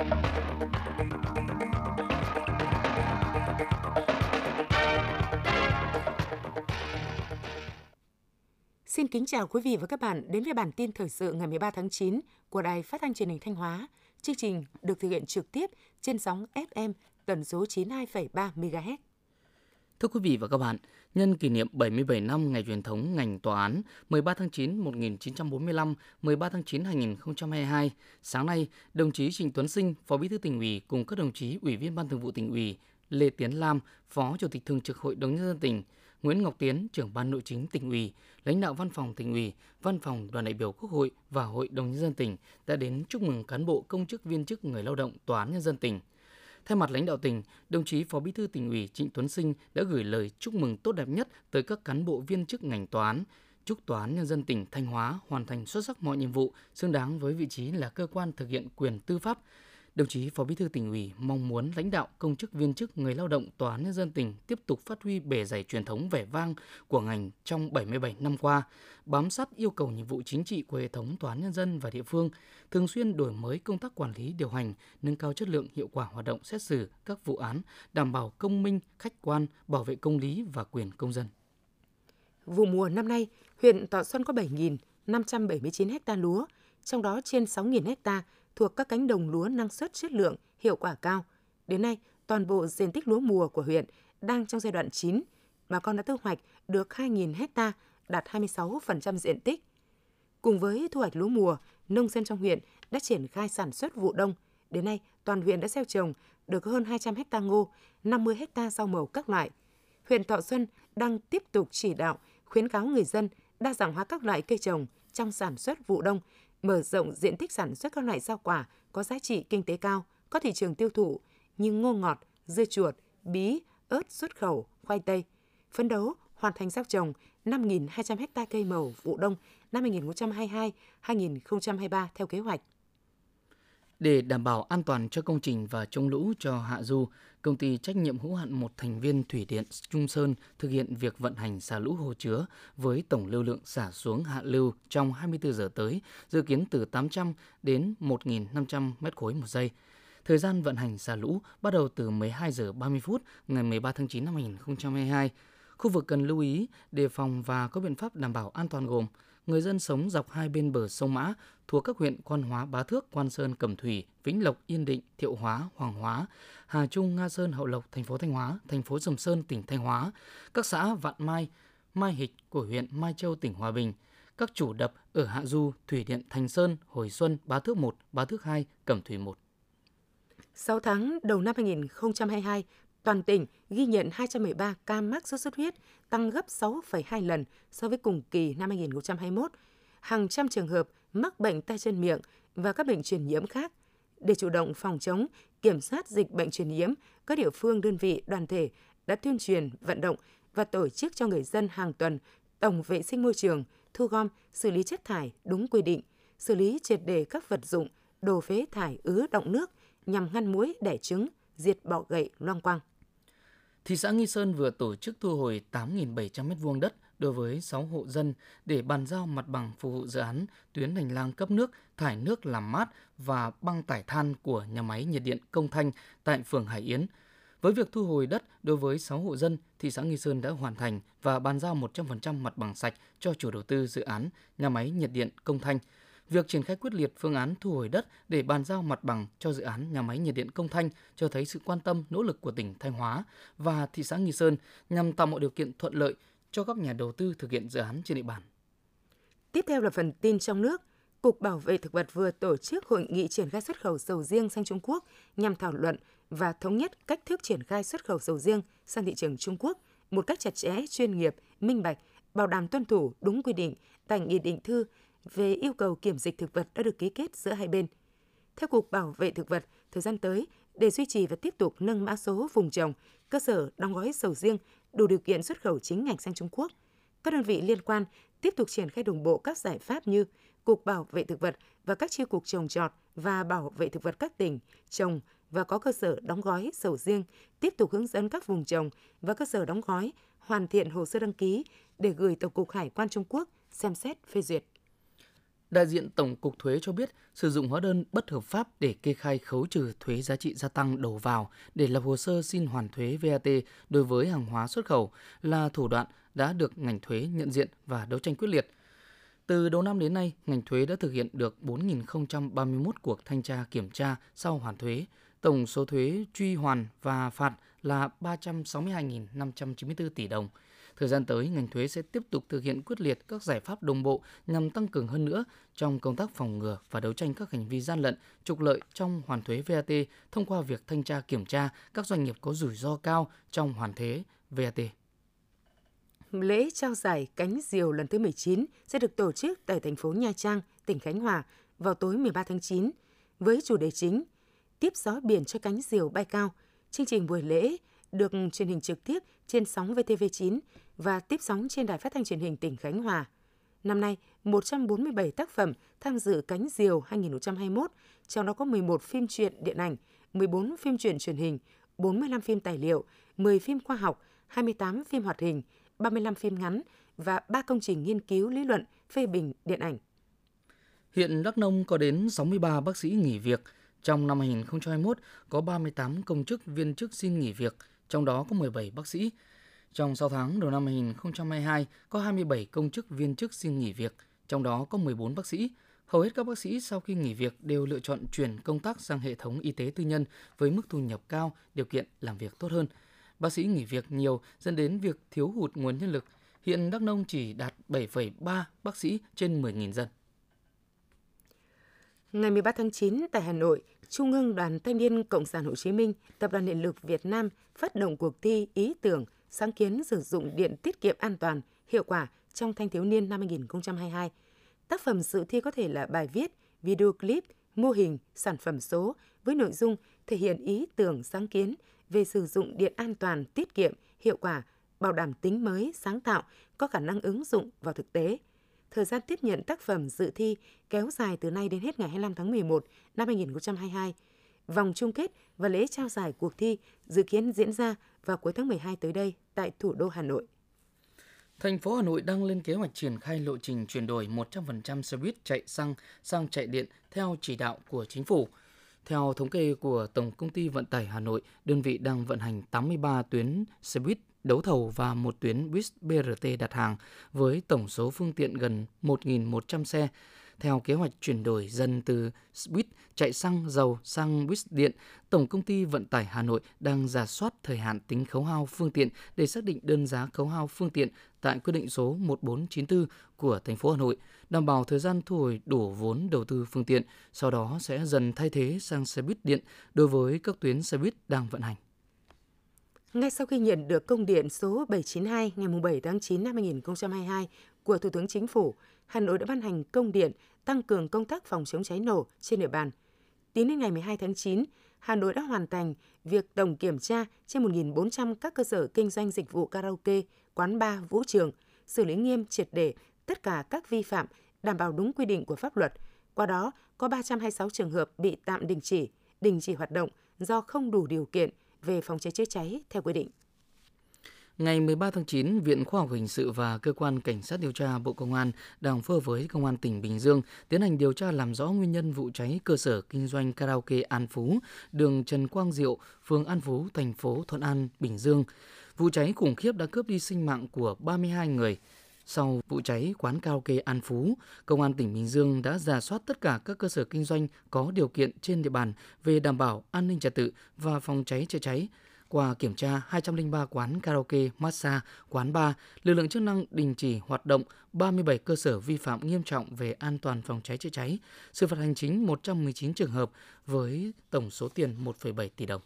Xin kính chào quý vị và các bạn đến với bản tin thời sự ngày 13 tháng 9 của Đài Phát thanh Truyền hình Thanh Hóa. Chương trình được thực hiện trực tiếp trên sóng FM tần số 92,3 MHz. Thưa quý vị và các bạn, nhân kỷ niệm 77 năm ngày truyền thống ngành tòa án 13 tháng 9 1945, 13 tháng 9 2022, sáng nay, đồng chí Trịnh Tuấn Sinh, Phó Bí thư tỉnh ủy cùng các đồng chí Ủy viên Ban Thường vụ tỉnh ủy, Lê Tiến Lam, Phó Chủ tịch Thường trực Hội đồng nhân dân tỉnh, Nguyễn Ngọc Tiến, trưởng ban nội chính tỉnh ủy, lãnh đạo văn phòng tỉnh ủy, văn phòng đoàn đại biểu Quốc hội và Hội đồng nhân dân tỉnh đã đến chúc mừng cán bộ công chức viên chức người lao động tòa án nhân dân tỉnh. Thay mặt lãnh đạo tỉnh, đồng chí Phó Bí thư tỉnh ủy Trịnh Tuấn Sinh đã gửi lời chúc mừng tốt đẹp nhất tới các cán bộ viên chức ngành tòa án, chúc Tòa án Nhân dân tỉnh Thanh Hóa hoàn thành xuất sắc mọi nhiệm vụ, xứng đáng với vị trí là cơ quan thực hiện quyền tư pháp, Đồng chí Phó Bí thư tỉnh ủy mong muốn lãnh đạo công chức viên chức người lao động tòa án nhân dân tỉnh tiếp tục phát huy bề dày truyền thống vẻ vang của ngành trong 77 năm qua, bám sát yêu cầu nhiệm vụ chính trị của hệ thống tòa án nhân dân và địa phương, thường xuyên đổi mới công tác quản lý điều hành, nâng cao chất lượng hiệu quả hoạt động xét xử các vụ án, đảm bảo công minh, khách quan, bảo vệ công lý và quyền công dân. Vụ mùa năm nay, huyện Thọ Xuân có 7.579 ha lúa, trong đó trên 6.000 ha thuộc các cánh đồng lúa năng suất chất lượng, hiệu quả cao. Đến nay, toàn bộ diện tích lúa mùa của huyện đang trong giai đoạn chín. Bà con đã thu hoạch được 2.000 hecta, đạt 26% diện tích. Cùng với thu hoạch lúa mùa, nông dân trong huyện đã triển khai sản xuất vụ đông. Đến nay, toàn huyện đã gieo trồng được hơn 200 hecta ngô, 50 hecta rau màu các loại. Huyện Thọ Xuân đang tiếp tục chỉ đạo, khuyến cáo người dân đa dạng hóa các loại cây trồng trong sản xuất vụ đông mở rộng diện tích sản xuất các loại rau quả có giá trị kinh tế cao, có thị trường tiêu thụ như ngô ngọt, dưa chuột, bí, ớt xuất khẩu, khoai tây. Phấn đấu hoàn thành gieo trồng 5.200 ha cây màu vụ đông năm 2022-2023 theo kế hoạch. Để đảm bảo an toàn cho công trình và chống lũ cho hạ du, công ty trách nhiệm hữu hạn một thành viên thủy điện Trung Sơn thực hiện việc vận hành xả lũ hồ chứa với tổng lưu lượng xả xuống hạ lưu trong 24 giờ tới, dự kiến từ 800 đến 1.500 mét khối một giây. Thời gian vận hành xả lũ bắt đầu từ 12 giờ 30 phút ngày 13 tháng 9 năm 2022. Khu vực cần lưu ý, đề phòng và có biện pháp đảm bảo an toàn gồm người dân sống dọc hai bên bờ sông Mã thuộc các huyện Quan Hóa, Bá Thước, Quan Sơn, Cẩm Thủy, Vĩnh Lộc, Yên Định, Thiệu Hóa, Hoàng Hóa, Hà Trung, Nga Sơn, Hậu Lộc, thành phố Thanh Hóa, thành phố Sầm Sơn, tỉnh Thanh Hóa, các xã Vạn Mai, Mai Hịch của huyện Mai Châu, tỉnh Hòa Bình, các chủ đập ở Hạ Du, Thủy Điện Thành Sơn, Hồi Xuân, Bá Thước 1, Bá Thước 2, Cẩm Thủy 1. 6 tháng đầu năm 2022, toàn tỉnh ghi nhận 213 ca mắc sốt xuất huyết, tăng gấp 6,2 lần so với cùng kỳ năm 2021. Hàng trăm trường hợp mắc bệnh tay chân miệng và các bệnh truyền nhiễm khác. Để chủ động phòng chống, kiểm soát dịch bệnh truyền nhiễm, các địa phương, đơn vị, đoàn thể đã tuyên truyền, vận động và tổ chức cho người dân hàng tuần tổng vệ sinh môi trường, thu gom, xử lý chất thải đúng quy định, xử lý triệt đề các vật dụng, đồ phế thải ứ động nước nhằm ngăn muối đẻ trứng, diệt bọ gậy loang quang. Thị xã Nghi Sơn vừa tổ chức thu hồi 8.700 m2 đất đối với 6 hộ dân để bàn giao mặt bằng phục vụ dự án tuyến hành lang cấp nước, thải nước làm mát và băng tải than của nhà máy nhiệt điện Công Thanh tại phường Hải Yến. Với việc thu hồi đất đối với 6 hộ dân, thị xã Nghi Sơn đã hoàn thành và bàn giao 100% mặt bằng sạch cho chủ đầu tư dự án nhà máy nhiệt điện Công Thanh – Việc triển khai quyết liệt phương án thu hồi đất để bàn giao mặt bằng cho dự án nhà máy nhiệt điện Công Thanh cho thấy sự quan tâm, nỗ lực của tỉnh Thanh Hóa và thị xã Nghi Sơn nhằm tạo mọi điều kiện thuận lợi cho các nhà đầu tư thực hiện dự án trên địa bàn. Tiếp theo là phần tin trong nước. Cục Bảo vệ Thực vật vừa tổ chức hội nghị triển khai xuất khẩu sầu riêng sang Trung Quốc nhằm thảo luận và thống nhất cách thức triển khai xuất khẩu sầu riêng sang thị trường Trung Quốc một cách chặt chẽ, chuyên nghiệp, minh bạch, bảo đảm tuân thủ đúng quy định tại Nghị định thư về yêu cầu kiểm dịch thực vật đã được ký kết giữa hai bên. Theo Cục Bảo vệ Thực vật, thời gian tới, để duy trì và tiếp tục nâng mã số vùng trồng, cơ sở đóng gói sầu riêng đủ điều kiện xuất khẩu chính ngạch sang Trung Quốc, các đơn vị liên quan tiếp tục triển khai đồng bộ các giải pháp như Cục Bảo vệ Thực vật và các chi cục trồng trọt và bảo vệ thực vật các tỉnh trồng và có cơ sở đóng gói sầu riêng tiếp tục hướng dẫn các vùng trồng và cơ sở đóng gói hoàn thiện hồ sơ đăng ký để gửi Tổng cục Hải quan Trung Quốc xem xét phê duyệt. Đại diện Tổng cục Thuế cho biết sử dụng hóa đơn bất hợp pháp để kê khai khấu trừ thuế giá trị gia tăng đầu vào để lập hồ sơ xin hoàn thuế VAT đối với hàng hóa xuất khẩu là thủ đoạn đã được ngành thuế nhận diện và đấu tranh quyết liệt. Từ đầu năm đến nay, ngành thuế đã thực hiện được 4.031 cuộc thanh tra kiểm tra sau hoàn thuế. Tổng số thuế truy hoàn và phạt là 362.594 tỷ đồng. Thời gian tới, ngành thuế sẽ tiếp tục thực hiện quyết liệt các giải pháp đồng bộ nhằm tăng cường hơn nữa trong công tác phòng ngừa và đấu tranh các hành vi gian lận, trục lợi trong hoàn thuế VAT thông qua việc thanh tra kiểm tra các doanh nghiệp có rủi ro cao trong hoàn thuế VAT. Lễ trao giải cánh diều lần thứ 19 sẽ được tổ chức tại thành phố Nha Trang, tỉnh Khánh Hòa vào tối 13 tháng 9 với chủ đề chính Tiếp gió biển cho cánh diều bay cao. Chương trình buổi lễ được truyền hình trực tiếp trên sóng VTV9 và tiếp sóng trên đài phát thanh truyền hình tỉnh Khánh Hòa. Năm nay, 147 tác phẩm tham dự Cánh Diều 2021, trong đó có 11 phim truyện điện ảnh, 14 phim truyện truyền hình, 45 phim tài liệu, 10 phim khoa học, 28 phim hoạt hình, 35 phim ngắn và 3 công trình nghiên cứu lý luận, phê bình điện ảnh. Hiện Đắk Nông có đến 63 bác sĩ nghỉ việc. Trong năm 2021, có 38 công chức viên chức xin nghỉ việc, trong đó có 17 bác sĩ. Trong 6 tháng đầu năm 2022, có 27 công chức viên chức xin nghỉ việc, trong đó có 14 bác sĩ. Hầu hết các bác sĩ sau khi nghỉ việc đều lựa chọn chuyển công tác sang hệ thống y tế tư nhân với mức thu nhập cao, điều kiện làm việc tốt hơn. Bác sĩ nghỉ việc nhiều dẫn đến việc thiếu hụt nguồn nhân lực. Hiện Đắk Nông chỉ đạt 7,3 bác sĩ trên 10.000 dân. Ngày 13 tháng 9 tại Hà Nội, Trung ương Đoàn Thanh niên Cộng sản Hồ Chí Minh, Tập đoàn Điện lực Việt Nam phát động cuộc thi ý tưởng sáng kiến sử dụng điện tiết kiệm an toàn, hiệu quả trong thanh thiếu niên năm 2022. Tác phẩm dự thi có thể là bài viết, video clip, mô hình, sản phẩm số với nội dung thể hiện ý tưởng sáng kiến về sử dụng điện an toàn, tiết kiệm, hiệu quả, bảo đảm tính mới, sáng tạo, có khả năng ứng dụng vào thực tế. Thời gian tiếp nhận tác phẩm dự thi kéo dài từ nay đến hết ngày 25 tháng 11 năm 2022. Vòng chung kết và lễ trao giải cuộc thi dự kiến diễn ra vào cuối tháng 12 tới đây tại thủ đô Hà Nội. Thành phố Hà Nội đang lên kế hoạch triển khai lộ trình chuyển đổi 100% xe buýt chạy xăng sang chạy điện theo chỉ đạo của chính phủ. Theo thống kê của Tổng công ty Vận tải Hà Nội, đơn vị đang vận hành 83 tuyến xe buýt đấu thầu và một tuyến buýt BRT đặt hàng với tổng số phương tiện gần 1.100 xe. Theo kế hoạch chuyển đổi dần từ buýt chạy xăng dầu sang buýt điện, Tổng công ty Vận tải Hà Nội đang giả soát thời hạn tính khấu hao phương tiện để xác định đơn giá khấu hao phương tiện tại quyết định số 1494 của thành phố Hà Nội, đảm bảo thời gian thu hồi đủ vốn đầu tư phương tiện, sau đó sẽ dần thay thế sang xe buýt điện đối với các tuyến xe buýt đang vận hành. Ngay sau khi nhận được công điện số 792 ngày 7 tháng 9 năm 2022 của Thủ tướng Chính phủ, Hà Nội đã ban hành công điện tăng cường công tác phòng chống cháy nổ trên địa bàn. Tính đến ngày 12 tháng 9, Hà Nội đã hoàn thành việc tổng kiểm tra trên 1.400 các cơ sở kinh doanh dịch vụ karaoke, quán bar, vũ trường, xử lý nghiêm triệt để tất cả các vi phạm đảm bảo đúng quy định của pháp luật. Qua đó, có 326 trường hợp bị tạm đình chỉ, đình chỉ hoạt động do không đủ điều kiện về phòng cháy chữa cháy theo quy định. Ngày 13 tháng 9, Viện Khoa học Hình sự và Cơ quan Cảnh sát điều tra Bộ Công an đang phối hợp với Công an tỉnh Bình Dương tiến hành điều tra làm rõ nguyên nhân vụ cháy cơ sở kinh doanh karaoke An Phú, đường Trần Quang Diệu, phường An Phú, thành phố Thuận An, Bình Dương. Vụ cháy khủng khiếp đã cướp đi sinh mạng của 32 người. Sau vụ cháy quán karaoke An Phú, Công an tỉnh Bình Dương đã giả soát tất cả các cơ sở kinh doanh có điều kiện trên địa bàn về đảm bảo an ninh trật tự và phòng cháy chữa cháy, qua kiểm tra 203 quán karaoke, massage, quán bar, lực lượng chức năng đình chỉ hoạt động 37 cơ sở vi phạm nghiêm trọng về an toàn phòng cháy chữa cháy, xử phạt hành chính 119 trường hợp với tổng số tiền 1,7 tỷ đồng.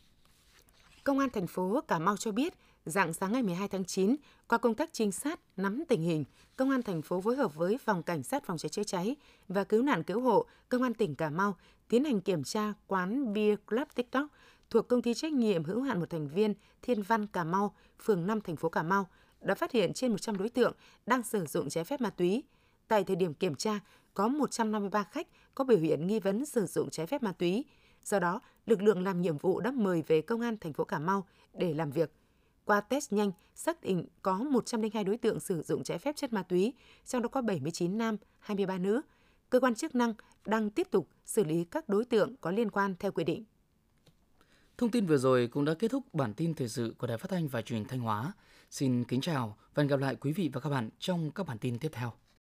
Công an thành phố Cà Mau cho biết, dạng sáng ngày 12 tháng 9, qua công tác trinh sát nắm tình hình, Công an thành phố phối hợp với Phòng Cảnh sát Phòng cháy chữa cháy và Cứu nạn Cứu hộ Công an tỉnh Cà Mau tiến hành kiểm tra quán Beer Club TikTok thuộc công ty trách nhiệm hữu hạn một thành viên Thiên Văn Cà Mau, phường 5 thành phố Cà Mau đã phát hiện trên 100 đối tượng đang sử dụng trái phép ma túy. Tại thời điểm kiểm tra, có 153 khách có biểu hiện nghi vấn sử dụng trái phép ma túy. Do đó, lực lượng làm nhiệm vụ đã mời về công an thành phố Cà Mau để làm việc. Qua test nhanh, xác định có 102 đối tượng sử dụng trái phép chất ma túy, trong đó có 79 nam, 23 nữ. cơ quan chức năng đang tiếp tục xử lý các đối tượng có liên quan theo quy định. Thông tin vừa rồi cũng đã kết thúc bản tin thời sự của Đài Phát thanh và Truyền thanh Hóa. Xin kính chào và hẹn gặp lại quý vị và các bạn trong các bản tin tiếp theo.